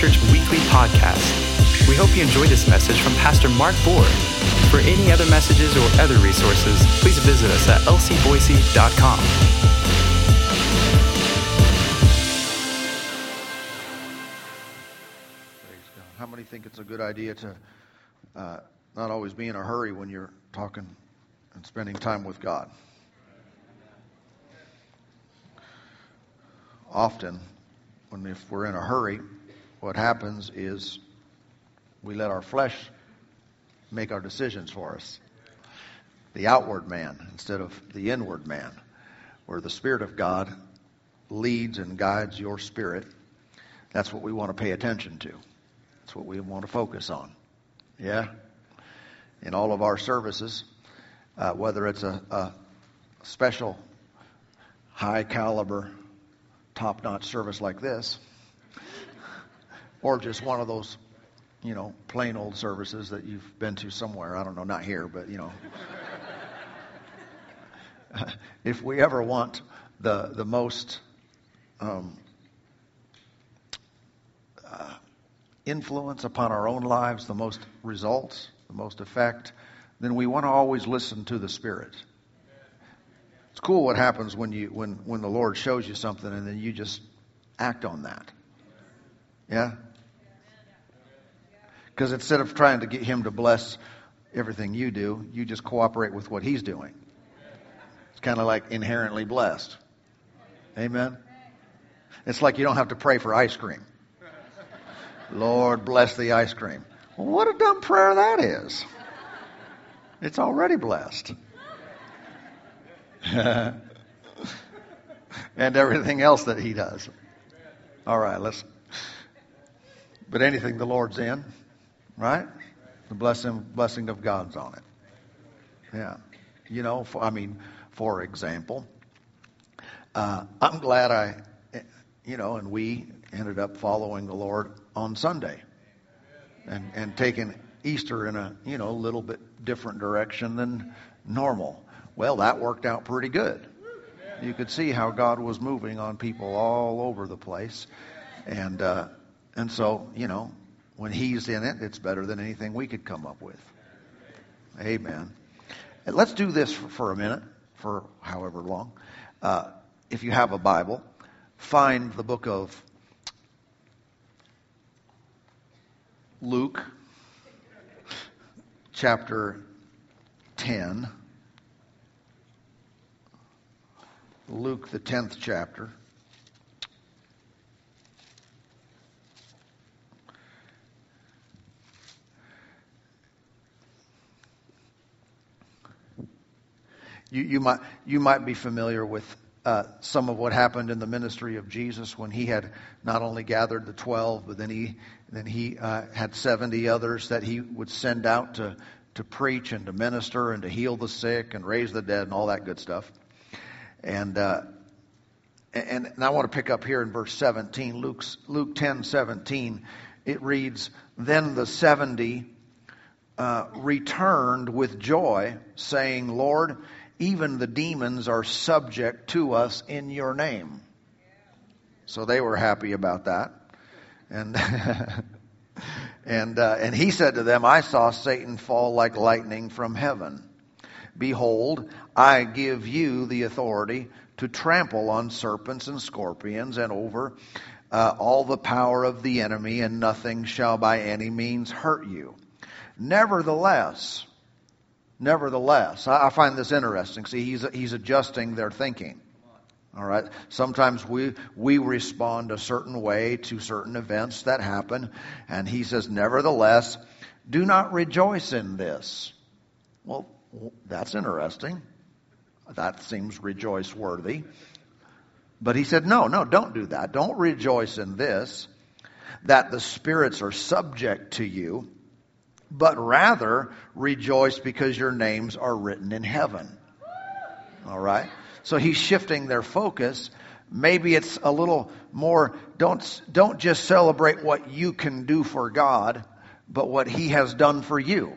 Church Weekly Podcast. We hope you enjoyed this message from Pastor Mark Boer. For any other messages or other resources, please visit us at lcboise.com. How many think it's a good idea to uh, not always be in a hurry when you're talking and spending time with God? Often, when if we're in a hurry, what happens is we let our flesh make our decisions for us. The outward man instead of the inward man, where the Spirit of God leads and guides your spirit. That's what we want to pay attention to. That's what we want to focus on. Yeah? In all of our services, uh, whether it's a, a special, high caliber, top notch service like this, or just one of those, you know, plain old services that you've been to somewhere. I don't know, not here, but, you know. if we ever want the, the most um, uh, influence upon our own lives, the most results, the most effect, then we want to always listen to the Spirit. It's cool what happens when you when when the Lord shows you something and then you just act on that. Yeah? Because instead of trying to get him to bless everything you do, you just cooperate with what he's doing. It's kind of like inherently blessed. Amen. It's like you don't have to pray for ice cream. Lord, bless the ice cream. Well, what a dumb prayer that is. It's already blessed. and everything else that he does. All right, let's. But anything the Lord's in, right? The blessing blessing of God's on it. Yeah, you know. For, I mean, for example, uh, I'm glad I, you know, and we ended up following the Lord on Sunday, and and taking Easter in a you know little bit different direction than normal. Well, that worked out pretty good. You could see how God was moving on people all over the place, and uh, and so you know when He's in it, it's better than anything we could come up with. Amen. And let's do this for, for, a minute, for however long. Uh, if you have a Bible, find the book of Luke, chapter 10. Luke, the 10th chapter. You, you, might, you might be familiar with uh, some of what happened in the ministry of Jesus when he had not only gathered the 12, but then he, then he uh, had 70 others that he would send out to, to preach and to minister and to heal the sick and raise the dead and all that good stuff. And, uh, and, and I want to pick up here in verse 17, Luke's, Luke 10 17. It reads, Then the 70 uh, returned with joy, saying, Lord, even the demons are subject to us in your name. So they were happy about that. And, and, uh, and he said to them, I saw Satan fall like lightning from heaven. Behold, I give you the authority to trample on serpents and scorpions and over uh, all the power of the enemy, and nothing shall by any means hurt you. Nevertheless, nevertheless, I, find this interesting. See, he's, he's adjusting their thinking. All right. Sometimes we we respond a certain way to certain events that happen, and he says, "Nevertheless, do not rejoice in this." Well, that's interesting. That seems rejoice worthy. But he said, no, no, don't do that. Don't rejoice in this, that the spirits are subject to you, but rather rejoice because your names are written in heaven. All right? So he's shifting their focus. Maybe it's a little more, don't, don't just celebrate what you can do for God, but what he has done for you.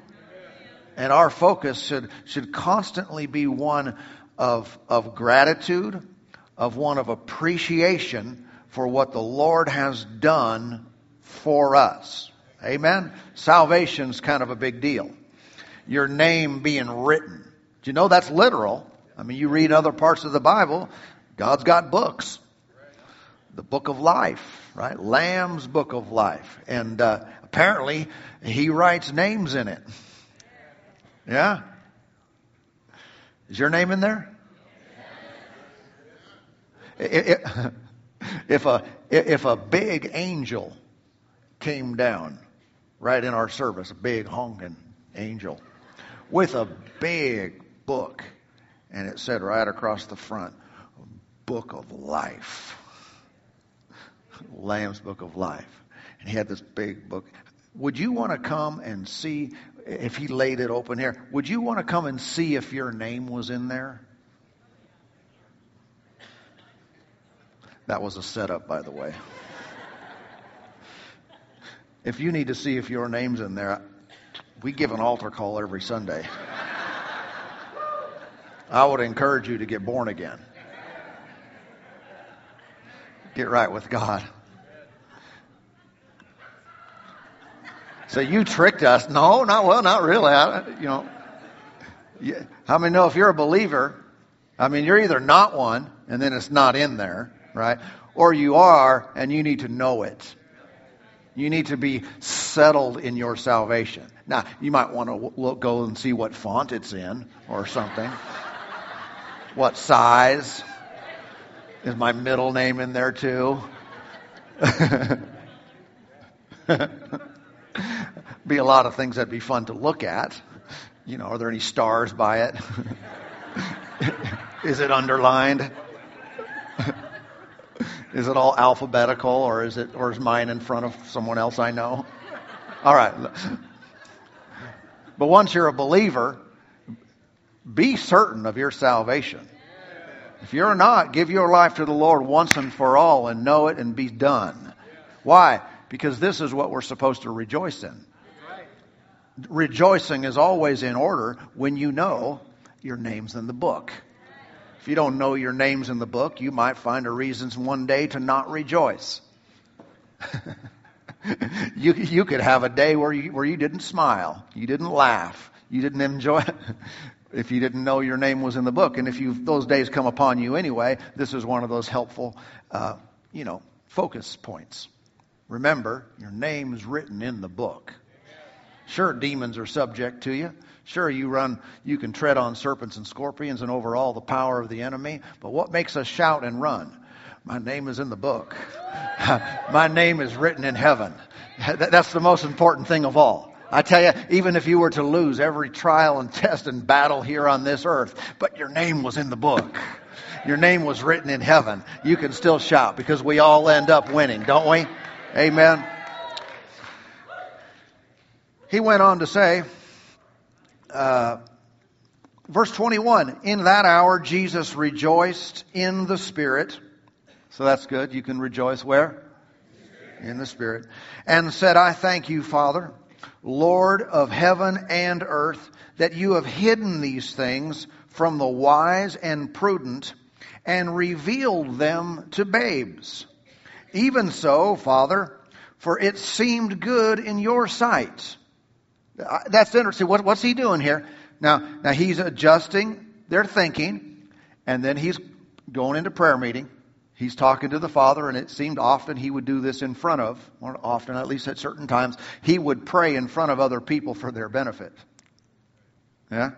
And our focus should, should constantly be one of, of gratitude, of one of appreciation for what the Lord has done for us. Amen? Salvation's kind of a big deal. Your name being written. Do you know that's literal? I mean, you read other parts of the Bible, God's got books. The book of life, right? Lamb's book of life. And uh, apparently, he writes names in it. Yeah? Is your name in there? If a, if a big angel came down right in our service, a big honking angel, with a big book, and it said right across the front, Book of Life. Lamb's Book of Life. And he had this big book. Would you want to come and see if he laid it open here? Would you want to come and see if your name was in there? That was a setup, by the way. If you need to see if your name's in there, we give an altar call every Sunday. I would encourage you to get born again. Get right with God. So you tricked us. No, not well, not really. I, you know, you, how many know if you're a believer, I mean, you're either not one and then it's not in there, right? Or you are and you need to know it. You need to be settled in your salvation. Now, you might want to look, go and see what font it's in or something. what size? Is my middle name in there too? be a lot of things that'd be fun to look at. You know, are there any stars by it? is it underlined? is it all alphabetical or is it or is mine in front of someone else I know? All right. But once you're a believer, be certain of your salvation. If you're not, give your life to the Lord once and for all and know it and be done. Why? Because this is what we're supposed to rejoice in. Rejoicing is always in order when you know your name's in the book. If you don't know your name's in the book, you might find a reason one day to not rejoice. you, you could have a day where you, where you didn't smile, you didn't laugh, you didn't enjoy if you didn't know your name was in the book. And if you those days come upon you anyway, this is one of those helpful, uh, you know, focus points. Remember, your name is written in the book. Sure, demons are subject to you. Sure, you run, you can tread on serpents and scorpions and over all the power of the enemy. But what makes us shout and run? My name is in the book. My name is written in heaven. That's the most important thing of all. I tell you, even if you were to lose every trial and test and battle here on this earth, but your name was in the book. Your name was written in heaven. You can still shout because we all end up winning, don't we? Amen. He went on to say, uh, verse 21 In that hour, Jesus rejoiced in the Spirit. So that's good. You can rejoice where? In the Spirit. And said, I thank you, Father, Lord of heaven and earth, that you have hidden these things from the wise and prudent and revealed them to babes. Even so, Father, for it seemed good in your sight. That's interesting. What, what's he doing here? Now, now he's adjusting their thinking, and then he's going into prayer meeting. He's talking to the Father, and it seemed often he would do this in front of, or often, at least at certain times, he would pray in front of other people for their benefit. Yeah?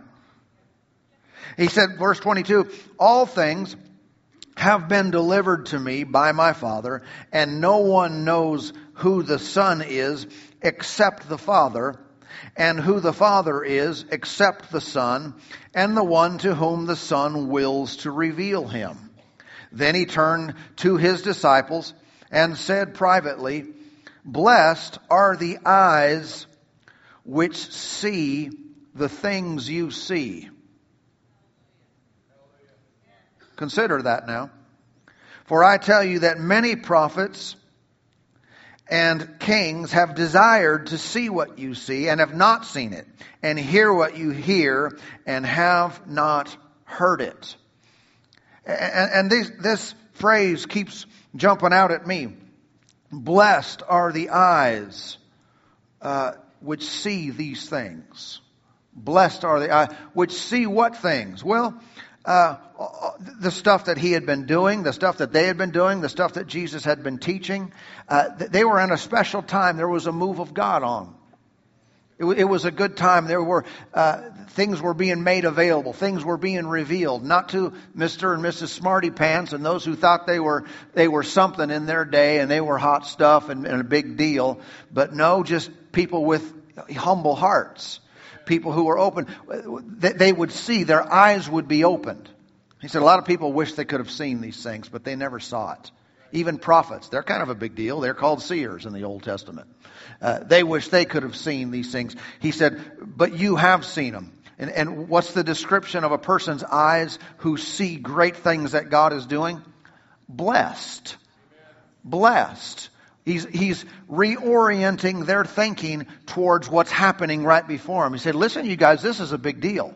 He said, verse 22, All things have been delivered to me by my Father, and no one knows who the Son is except the Father, and who the Father is except the Son, and the one to whom the Son wills to reveal him. Then he turned to his disciples and said privately, Blessed are the eyes which see the things you see. Consider that now. For I tell you that many prophets and kings have desired to see what you see and have not seen it, and hear what you hear and have not heard it. And, and this, phrase keeps jumping out at me. Blessed are the eyes uh, which see these things. Blessed are the eyes which see what things? Well, uh, the stuff that he had been doing, the stuff that they had been doing, the stuff that Jesus had been teaching. Uh, they were in a special time. There was a move of God on. It, it was a good time. There were uh, things were being made available. Things were being revealed, not to Mister and Mrs. Smarty Pants and those who thought they were they were something in their day and they were hot stuff and, and a big deal, but no, just people with humble hearts people who were open, they would see, their eyes would be opened. He said a lot of people wish they could have seen these things, but they never saw it. Even prophets, they're kind of a big deal. They're called seers in the Old Testament. Uh, they wish they could have seen these things. He said, but you have seen them. And, and what's the description of a person's eyes who see great things that God is doing? Blessed. Blessed. He's, he's reorienting their thinking towards what's happening right before them. He said, listen, you guys, this is a big deal.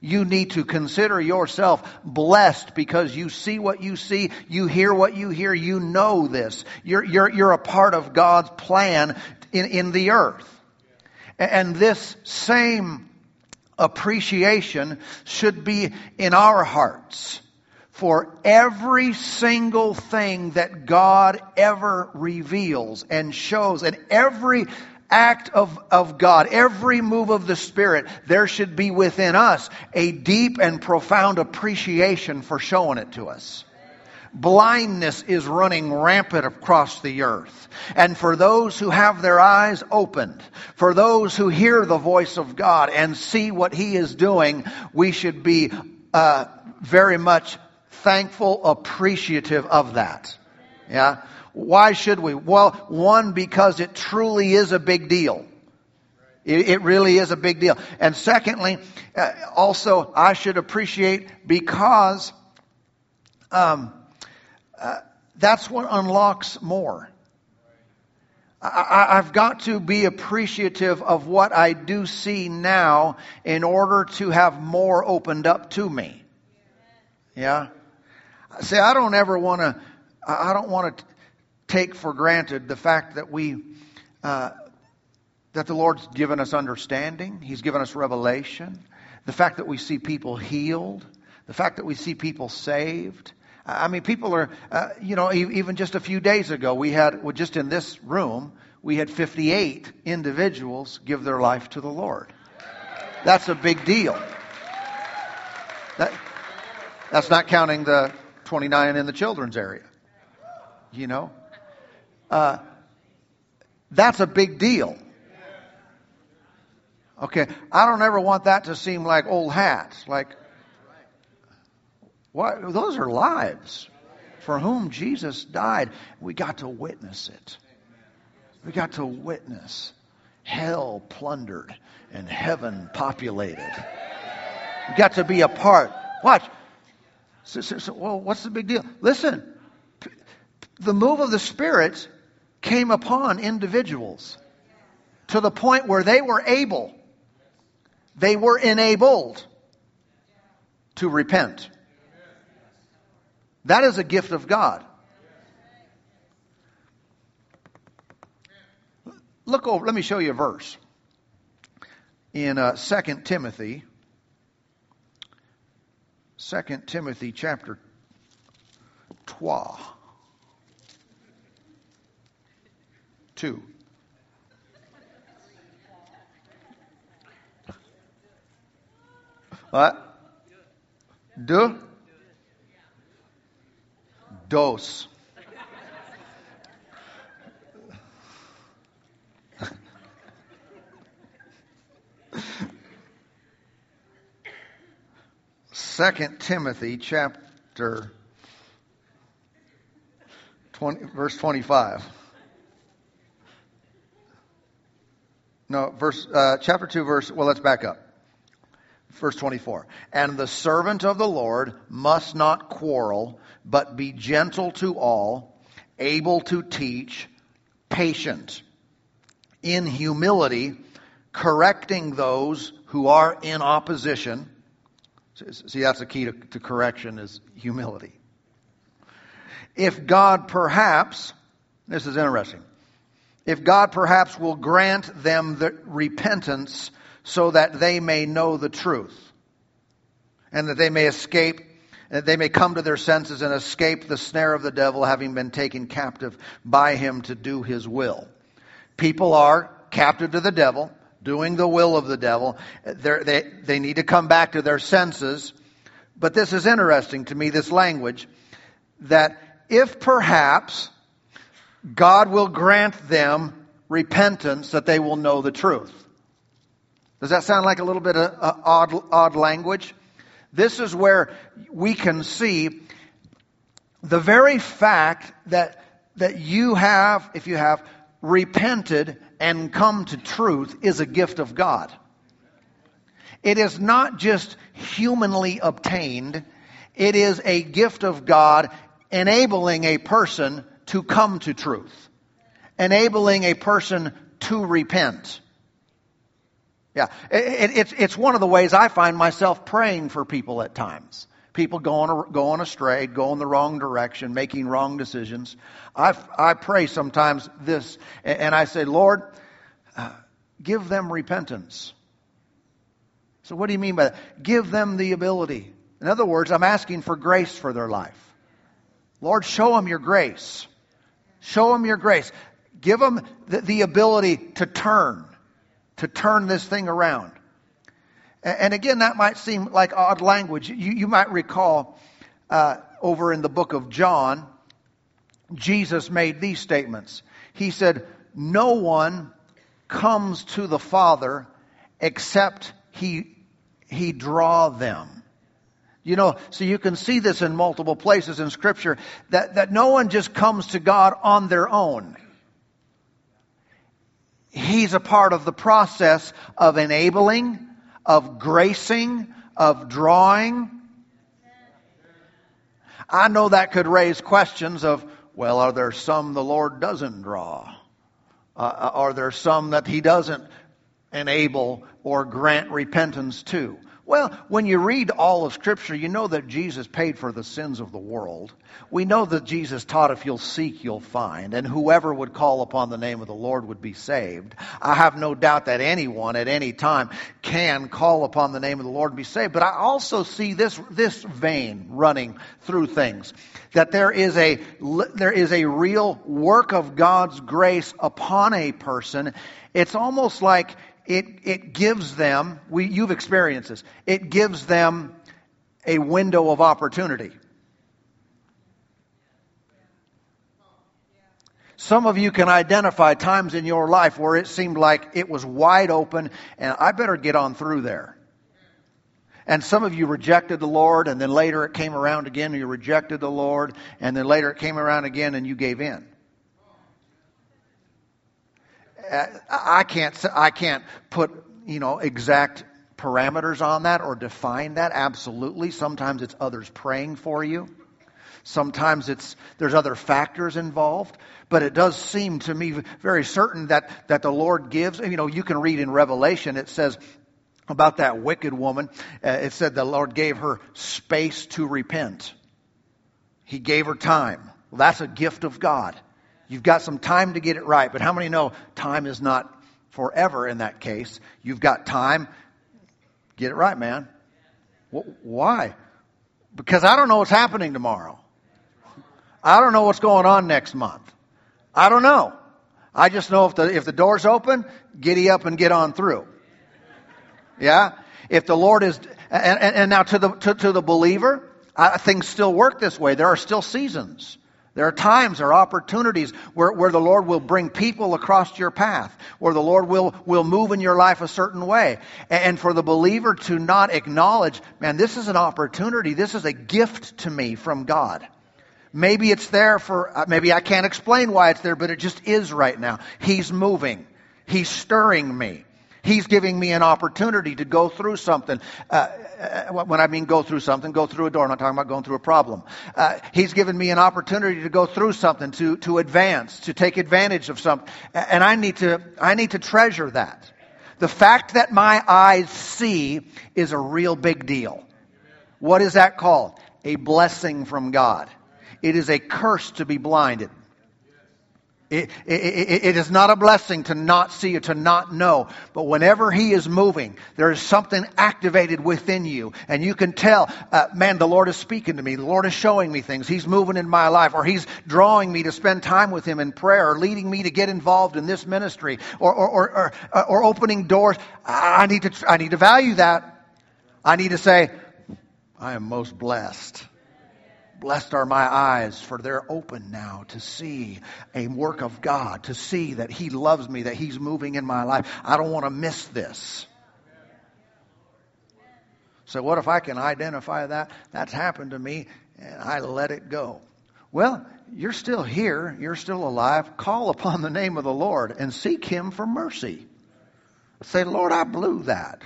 You need to consider yourself blessed because you see what you see, you hear what you hear, you know this. You're, you're, you're a part of God's plan in, in the earth. And this same appreciation should be in our hearts for every single thing that God ever reveals and shows, and every act of, of God, every move of the Spirit, there should be within us a deep and profound appreciation for showing it to us. Blindness is running rampant across the earth. And for those who have their eyes opened, for those who hear the voice of God and see what He is doing, we should be uh, very much thankful, appreciative of that. Yeah? Why should we? Well, one, because it truly is a big deal. It, it really is a big deal. And secondly, uh, also, I should appreciate because um, uh, that's what unlocks more. I, I've got to be appreciative of what I do see now in order to have more opened up to me. Yeah? See, I don't ever want to, I don't want to take for granted the fact that we, uh, that the Lord's given us understanding. He's given us revelation. The fact that we see people healed. The fact that we see people saved. I mean, people are, uh, you know, even just a few days ago, we had, well, just in this room, we had 58 individuals give their life to the Lord. That's a big deal. That, that's not counting the 29 in the children's area. You know? Uh, that's a big deal. Okay, I don't ever want that to seem like old hats. Like, what? Those are lives for whom Jesus died. We got to witness it. We got to witness hell plundered and heaven populated. We got to be a part. Watch. So, so, so, well, what's the big deal? Listen, the move of the Spirit came upon individuals to the point where they were able, they were enabled to repent. That is a gift of God. Look over, let me show you a verse. In uh, 2 Timothy 2 Timothy chapter 12. 2. What? De? Dos. Second Timothy chapter 20, verse 25. No, verse, uh, chapter 2, verse, well, let's back up. Verse 24. And the servant of the Lord must not quarrel, but be gentle to all, able to teach, patient, in humility, correcting those who are in opposition See, that's the key to, to correction is humility. if God perhaps, this is interesting, if God perhaps will grant them the repentance so that they may know the truth and that they may escape that they may come to their senses and escape the snare of the devil having been taken captive by him to do his will. People are captive to the devil, doing the will of the devil. They're, they they need to come back to their senses. But this is interesting to me, this language, that if perhaps God will grant them repentance that they will know the truth. Does that sound like a little bit of uh, odd, odd language? This is where we can see the very fact that, that you have, if you have repented and come to truth, is a gift of God. It is not just humanly obtained, it is a gift of God enabling a person to come to truth, enabling a person to repent. Yeah, it, it's, it's one of the ways I find myself praying for people at times. People going, going astray, going the wrong direction, making wrong decisions. I, I pray sometimes this, and I say, Lord, uh, give them repentance. So, what do you mean by that? Give them the ability. In other words, I'm asking for grace for their life. Lord, show them your grace. Show them your grace. Give them the, the ability to turn to turn this thing around. And again, that might seem like odd language. You, you might recall uh, over in the book of John, Jesus made these statements. He said, No one comes to the Father except he, he draw them. You know, so you can see this in multiple places in Scripture that, that no one just comes to God on their own. He's a part of the process of enabling, of gracing, of drawing. I know that could raise questions of, well, are there some the Lord doesn't draw? Uh, uh are there some that He doesn't enable or grant repentance to? Well, when you read all of Scripture, you know that Jesus paid for the sins of the world. We know that Jesus taught if you'll seek, you'll find, and whoever would call upon the name of the Lord would be saved. I have no doubt that anyone at any time can call upon the name of the Lord and be saved. But I also see this, this vein running through things. That there is a, there is a real work of God's grace upon a person. It's almost like it, it gives them, we, you've experienced this, it gives them a window of opportunity. Some of you can identify times in your life where it seemed like it was wide open and I better get on through there. And some of you rejected the Lord and then later it came around again and you rejected the Lord and then later it came around again and you gave in. I can't, I can't put, you know, exact parameters on that or define that. Absolutely. Sometimes it's others praying for you. Sometimes it's, there's other factors involved. But it does seem to me very certain that, that the Lord gives, you know, you can read in Revelation, it says, about that wicked woman, uh, it said the Lord gave her space to repent. He gave her time. Well, that's a gift of God. You've got some time to get it right, but how many know time is not forever in that case? You've got time. Get it right, man. Why? Because I don't know what's happening tomorrow. I don't know what's going on next month. I don't know. I just know if the, if the door's open, giddy up and get on through. Yeah? If the Lord is, and, and, and now to the, to, to the believer, I, things still work this way. There are still seasons. There are times, there are opportunities where, where the Lord will bring people across your path, where the Lord will, will move in your life a certain way. And for the believer to not acknowledge, man, this is an opportunity, this is a gift to me from God. Maybe it's there for, uh, maybe I can't explain why it's there, but it just is right now. He's moving. He's stirring me. He's giving me an opportunity to go through something. Uh, uh, when I mean go through something, go through a door. I'm not talking about going through a problem. Uh, he's given me an opportunity to go through something, to, to advance, to take advantage of something. And I need to, I need to treasure that. The fact that my eyes see is a real big deal. What is that called? A blessing from God. it is a curse to be blinded. It, it, it is not a blessing to not see or to not know. But whenever He is moving, there is something activated within you. And you can tell, uh, man, the Lord is speaking to me. The Lord is showing me things. He's moving in my life. Or He's drawing me to spend time with Him in prayer. Or leading me to get involved in this ministry. Or, or, or, or, uh, or opening doors. I need, to, I need to value that. I need to say, I am most blessed. Blessed are my eyes, for they're open now to see a work of God, to see that He loves me, that He's moving in my life. I don't want to miss this. So, what if I can identify that? That's happened to me, and I let it go. Well, you're still here, you're still alive. Call upon the name of the Lord and seek Him for mercy. Say, Lord, I blew that.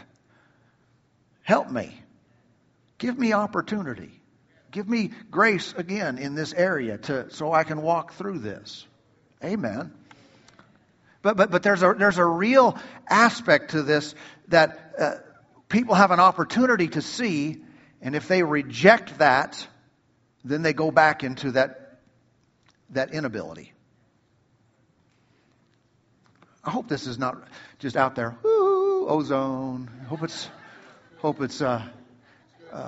Help me. Give me opportunity. Give me grace again in this area to, so I can walk through this. Amen. But, but, but there's, a, there's a real aspect to this that uh, people have an opportunity to see, and if they reject that, then they go back into that, that inability. I hope this is not just out there, Ooh, ozone. I hope it's, hope it's uh,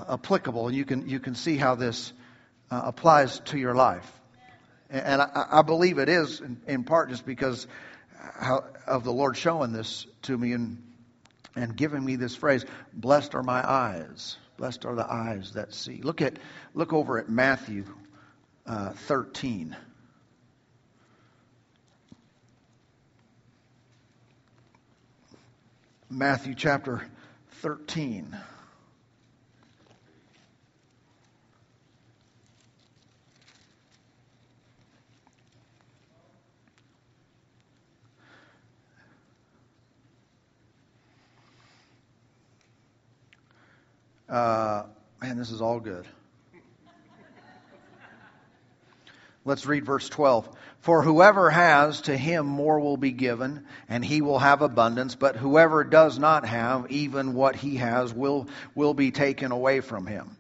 applicable, and you can you can see how this uh, applies to your life. And, I, I, believe it is in, in part just because how, of the Lord showing this to me and and giving me this phrase: "Blessed are my eyes, blessed are the eyes that see." Look at look over at Matthew uh, thirteen. Matthew chapter 13. Uh, man, this is all good. Let's read verse 12. For whoever has, to him more will be given, and he will have abundance. But whoever does not have, even what he has will, will be taken away from him.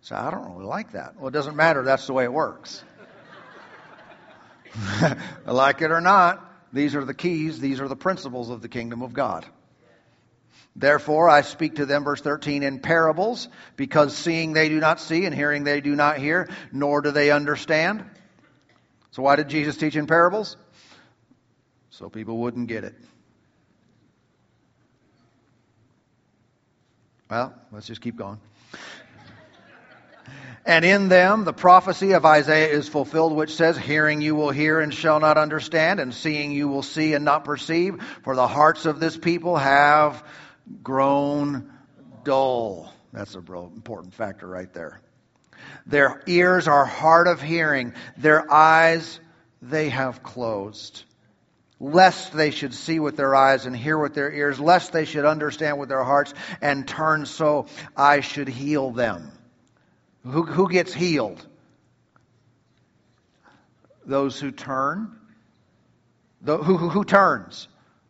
So I don't really like that. Well, it doesn't matter. That's the way it works. like it or not, these are the keys, these are the principles of the kingdom of God. Therefore, I speak to them, verse 13, in parables, because seeing they do not see, and hearing they do not hear, nor do they understand. So, why did Jesus teach in parables? So people wouldn't get it. Well, let's just keep going. And in them the prophecy of Isaiah is fulfilled, which says, Hearing you will hear and shall not understand, and seeing you will see and not perceive, for the hearts of this people have grown dull. That's an important factor right there. Their ears are hard of hearing, their eyes they have closed. Lest they should see with their eyes and hear with their ears, lest they should understand with their hearts and turn so I should heal them. Who, who gets healed? Those who turn. The, who, who, who turns?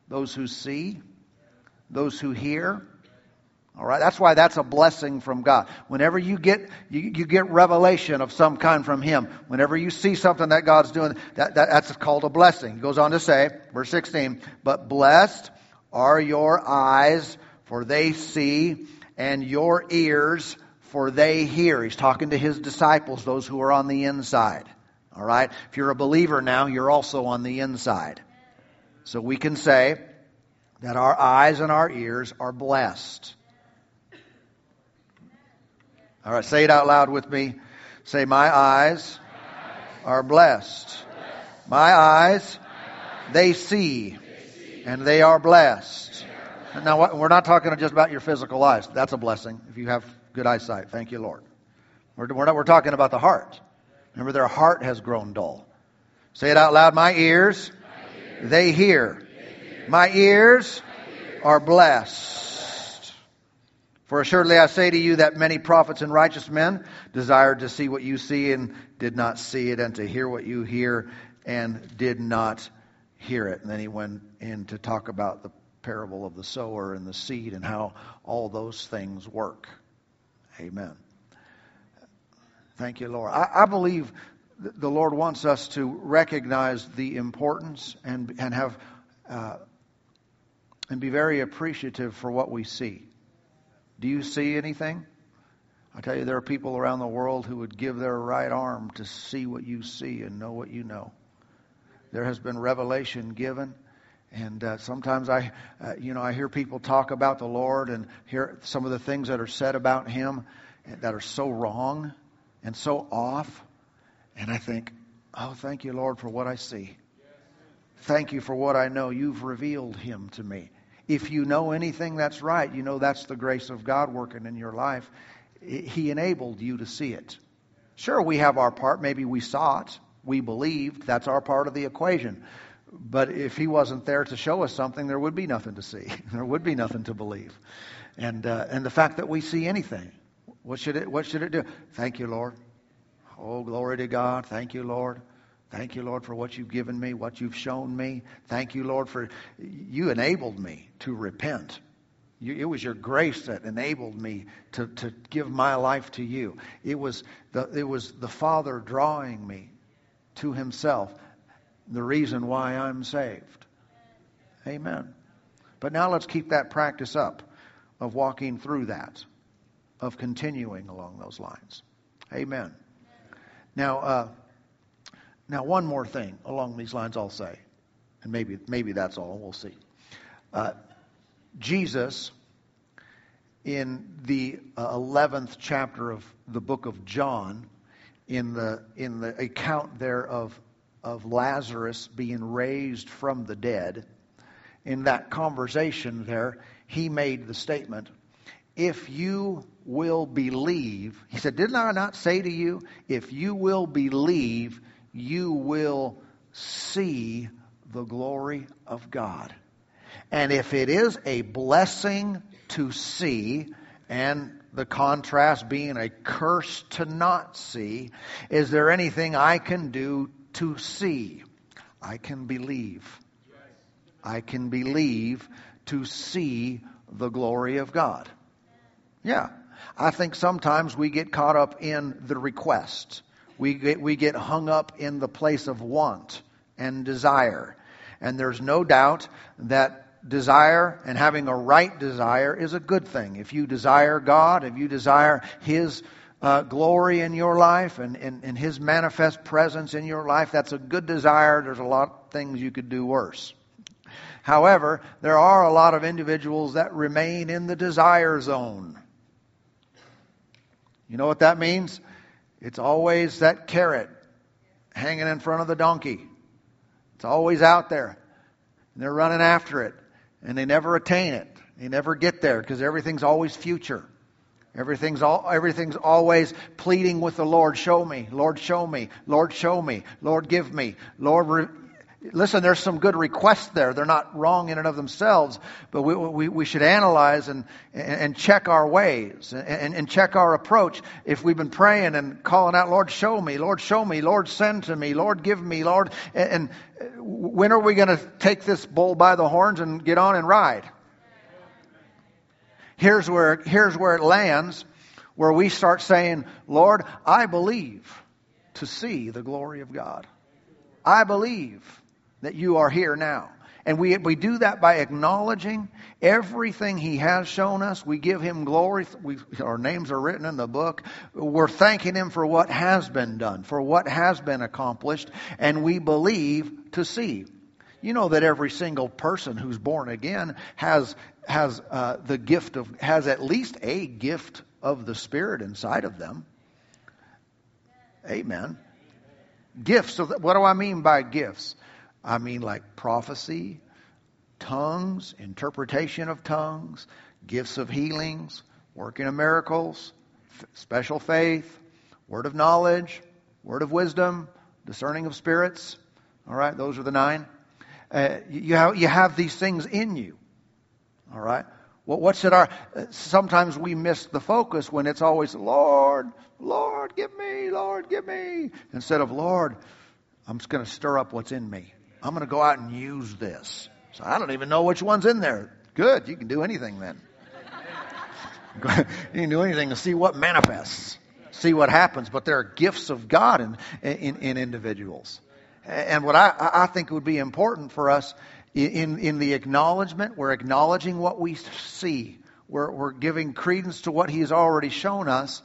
Those who see those who hear. All right, that's why that's a blessing from God. Whenever you get you, you get revelation of some kind from Him, whenever you see something that God's doing, that, that that's called a blessing. He goes on to say, verse 16, but blessed are your eyes, for they see, and your ears, for they hear. He's talking to his disciples, those who are on the inside. All right, if you're a believer now, you're also on the inside. So we can say, that our eyes and our ears are blessed. All right, say it out loud with me. Say, My eyes are blessed. My eyes, they see, and they are blessed. Now, we're not talking just about your physical eyes. That's a blessing if you have good eyesight. Thank you, Lord. We're, not, we're talking about the heart. Remember, their heart has grown dull. Say it out loud. My ears, they hear. My ears are blessed. For assuredly I say to you that many prophets and righteous men desired to see what you see and did not see it, and to hear what you hear and did not hear it. And then he went in to talk about the parable of the sower and the seed and how all those things work. Amen. Thank you, Lord. I, I believe the Lord wants us to recognize the importance and, and have uh, and be very appreciative for what we see. Do you see anything? I tell you, there are people around the world who would give their right arm to see what you see and know what you know. There has been revelation given, and uh, sometimes I, uh, you know, I hear people talk about the Lord and hear some of the things that are said about Him that are so wrong and so off, and I think, oh, thank you, Lord, for what I see. Thank you for what I know. You've revealed Him to me. If you know anything that's right, you know that's the grace of God working in your life. He enabled you to see it. Sure, we have our part. Maybe we saw it. We believed. That's our part of the equation. But if He wasn't there to show us something, there would be nothing to see. There would be nothing to believe. And, uh, and the fact that we see anything, what should, it, what should it do? Thank you, Lord. Oh, glory to God. Thank you, Lord. Thank you, Lord, for what you've given me, what you've shown me. Thank you, Lord, for you enabled me to repent. You, it was your grace that enabled me to, to give my life to you. It was, the, it was the Father drawing me to Himself, the reason why I'm saved. Amen. But now let's keep that practice up of walking through that, of continuing along those lines. Amen. Now, uh, now one more thing along these lines, I'll say, and maybe maybe that's all. We'll see. Uh, Jesus, in the uh, 11th chapter of the book of John, in the, in the account there of, of Lazarus being raised from the dead, in that conversation there, he made the statement, If you will believe, he said, Didn't I not say to you, if you will believe, you will see the glory of God. And if it is a blessing to see, and the contrast being a curse to not see, is there anything I can do to see? I can believe. I can believe to see the glory of God. Yeah. I think sometimes we get caught up in the request. We get, we get hung up in the place of want and desire. And there's no doubt that desire and having a right desire is a good thing. If you desire God, if you desire His uh, glory in your life and, and, and His manifest presence in your life, that's a good desire. There's a lot of things you could do worse. However, there are a lot of individuals that remain in the desire zone. You know what that means? It's always that carrot hanging in front of the donkey. It's always out there. And they're running after it and they never attain it. They never get there because everything's always future. Everything's all, everything's always pleading with the Lord, show me, Lord, show me, Lord, show me, Lord, give me, Lord. Listen, there's some good requests there. They're not wrong in and of themselves, but we, we, we should analyze and, and check our ways and, and check our approach. If we've been praying and calling out, Lord, show me, Lord, show me, Lord, send to me, Lord, give me, Lord, and, when are we going to take this bull by the horns and get on and ride? Here's where, here's where it lands, where we start saying, Lord, I believe to see the glory of God. I believe that you are here now. And we, we do that by acknowledging everything He has shown us. We give Him glory. We, our names are written in the book. We're thanking Him for what has been done, for what has been accomplished, and we believe to see. You know that every single person who's born again has, has uh, the gift of, has at least a gift of the Spirit inside of them. Amen. Gifts. So what do I mean by gifts? I mean like prophecy, tongues, interpretation of tongues, gifts of healings, working of miracles, f- special faith, word of knowledge, word of wisdom, discerning of spirits. All right, those are the nine. Uh, you, have, you have these things in you. All right. Well, what should our? Sometimes we miss the focus when it's always Lord, Lord, give me, Lord, give me, instead of Lord, I'm just going to stir up what's in me. I'm going to go out and use this. So I don't even know which one's in there. Good. You can do anything then. you can do anything to see what manifests. see what happens. But there are gifts of God in, in, in individuals. And what I, I think would be important for us in, in the acknowledgement, we're acknowledging what we see. We're, we're giving credence to what He's already shown us.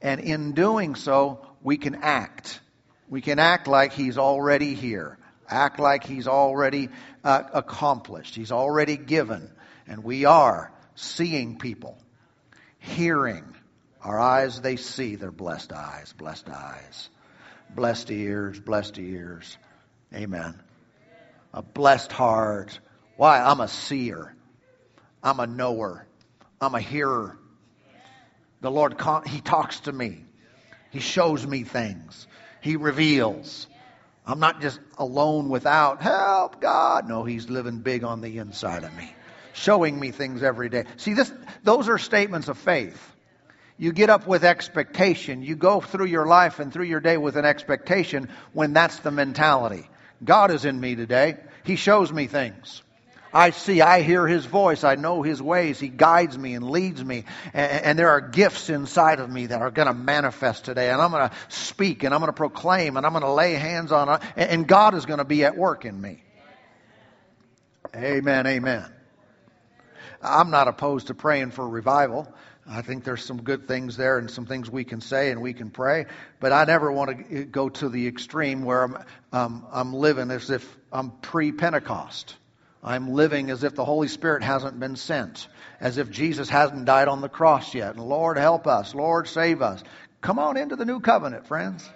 And in doing so, we can act. We can act like He's already here, act like He's already uh, accomplished, He's already given. And we are seeing people, hearing. Our eyes, they see. They're blessed eyes, blessed eyes. Blessed ears, blessed ears. Amen. A blessed heart. Why? I'm a seer. I'm a knower. I'm a hearer. The Lord, He talks to me. He shows me things. He reveals. I'm not just alone without help, God. No, He's living big on the inside of me, showing me things every day. See, this, those are statements of faith. You get up with expectation. You go through your life and through your day with an expectation when that's the mentality. God is in me today. He shows me things. I see, I hear His voice, I know His ways. He guides me and leads me. And, and there are gifts inside of me that are going to manifest today. And I'm going to speak and I'm going to proclaim and I'm going to lay hands on. And God is going to be at work in me. Amen, amen. I'm not opposed to praying for revival. I think there's some good things there and some things we can say and we can pray. But I never want to go to the extreme where I'm, um, I'm living as if I'm pre Pentecost. I'm living as if the Holy Spirit hasn't been sent, as if Jesus hasn't died on the cross yet. And Lord, help us. Lord, save us. Come on into the new covenant, friends.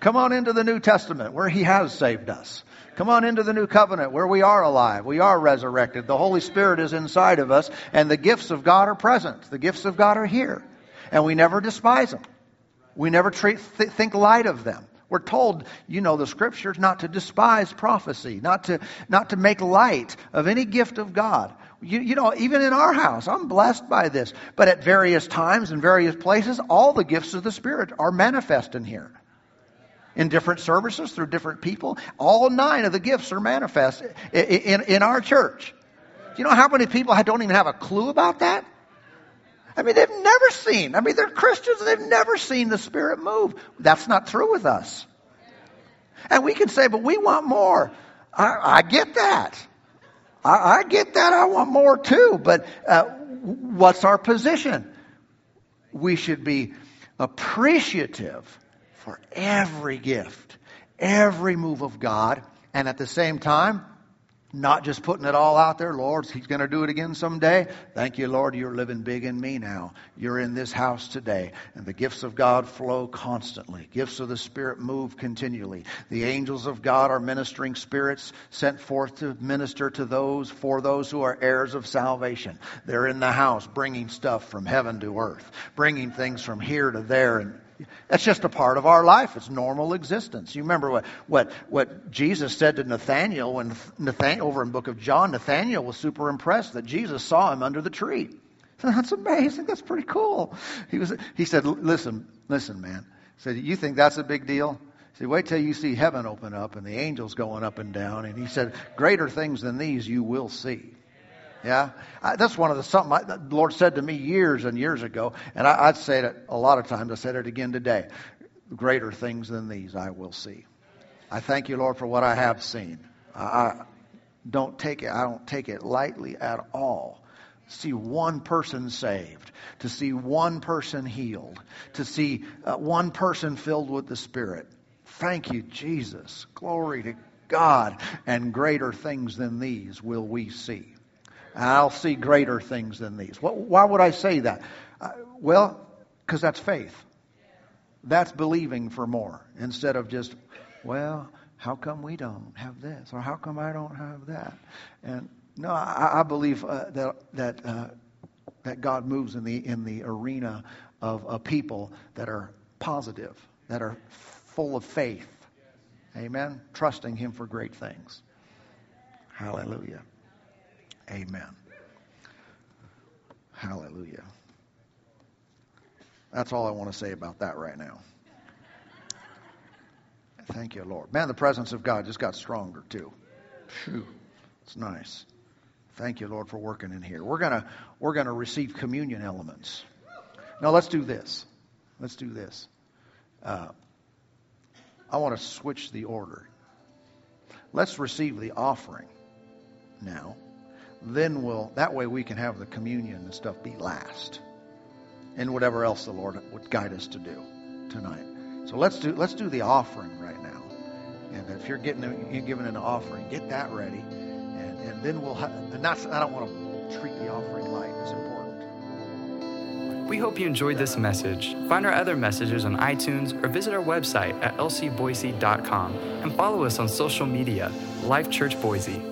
Come on into the New Testament where He has saved us. Come on into the new covenant where we are alive. We are resurrected. The Holy Spirit is inside of us and the gifts of God are present. The gifts of God are here. And we never despise them. We never treat, th- think light of them. We're told, you know, the scriptures not to despise prophecy, not to, not to make light of any gift of God. You, you know, even in our house, I'm blessed by this. But at various times and various places, all the gifts of the Spirit are manifest in here in different services through different people. All nine of the gifts are manifest in, in, in our church. Do you know how many people don't even have a clue about that? I mean, they've never seen. I mean, they're Christians and they've never seen the Spirit move. That's not true with us. And we can say, but we want more. I, I get that. I, I, get that. I want more too. But uh, what's our position? We should be appreciative for every gift, every move of God, and at the same time, not just putting it all out there, Lord, He's going to do it again someday. Thank you, Lord, you're living big in me now. You're in this house today. And the gifts of God flow constantly. Gifts of the Spirit move continually. The angels of God are ministering spirits sent forth to minister to those, for those who are heirs of salvation. They're in the house bringing stuff from heaven to earth, bringing things from here to there and that's just a part of our life. It's normal existence. You remember what, what, what Jesus said to Nathaniel when Nathaniel, over in book of John, Nathaniel was super impressed that Jesus saw him under the tree. That's amazing. That's pretty cool. He was, he said, listen, listen, man. He said, you think that's a big deal? Said, wait till you see heaven open up and the angels going up and down. And he said, greater things than these you will see. Yeah, I, that's one of the something I, the Lord said to me years and years ago, and I, I'd say it a lot of times. I said it again today. Greater things than these I will see. I thank you, Lord, for what I have seen. I, I don't take it. I don't take it lightly at all. See one person saved, to see one person healed, to see uh, one person filled with the Spirit. Thank you, Jesus. Glory to God. And greater things than these will we see. I'll see greater things than these. Why would I say that? Uh, well, because that's faith. That's believing for more instead of just, well, how come we don't have this or how come I don't have that? And no, I, I believe uh, that that uh, that God moves in the in the arena of a people that are positive, that are full of faith. Amen. Trusting Him for great things. Hallelujah. Amen. Hallelujah. That's all I want to say about that right now. Thank you, Lord. Man, the presence of God just got stronger too. Phew. It's nice. Thank you, Lord, for working in here. We're gonna we're gonna receive communion elements. Now let's do this. let's do this. Uh, I want to switch the order. Let's receive the offering now. Then we'll, that way we can have the communion and stuff be last. And whatever else the Lord would guide us to do tonight. So let's do, let's do the offering right now. And if you're getting, you're giving an offering, get that ready. And, and then we'll, ha- and that's, I don't want to treat the offering light. It's important. We hope you enjoyed this message. Find our other messages on iTunes or visit our website at lcboise.com and follow us on social media, Life Church Boise.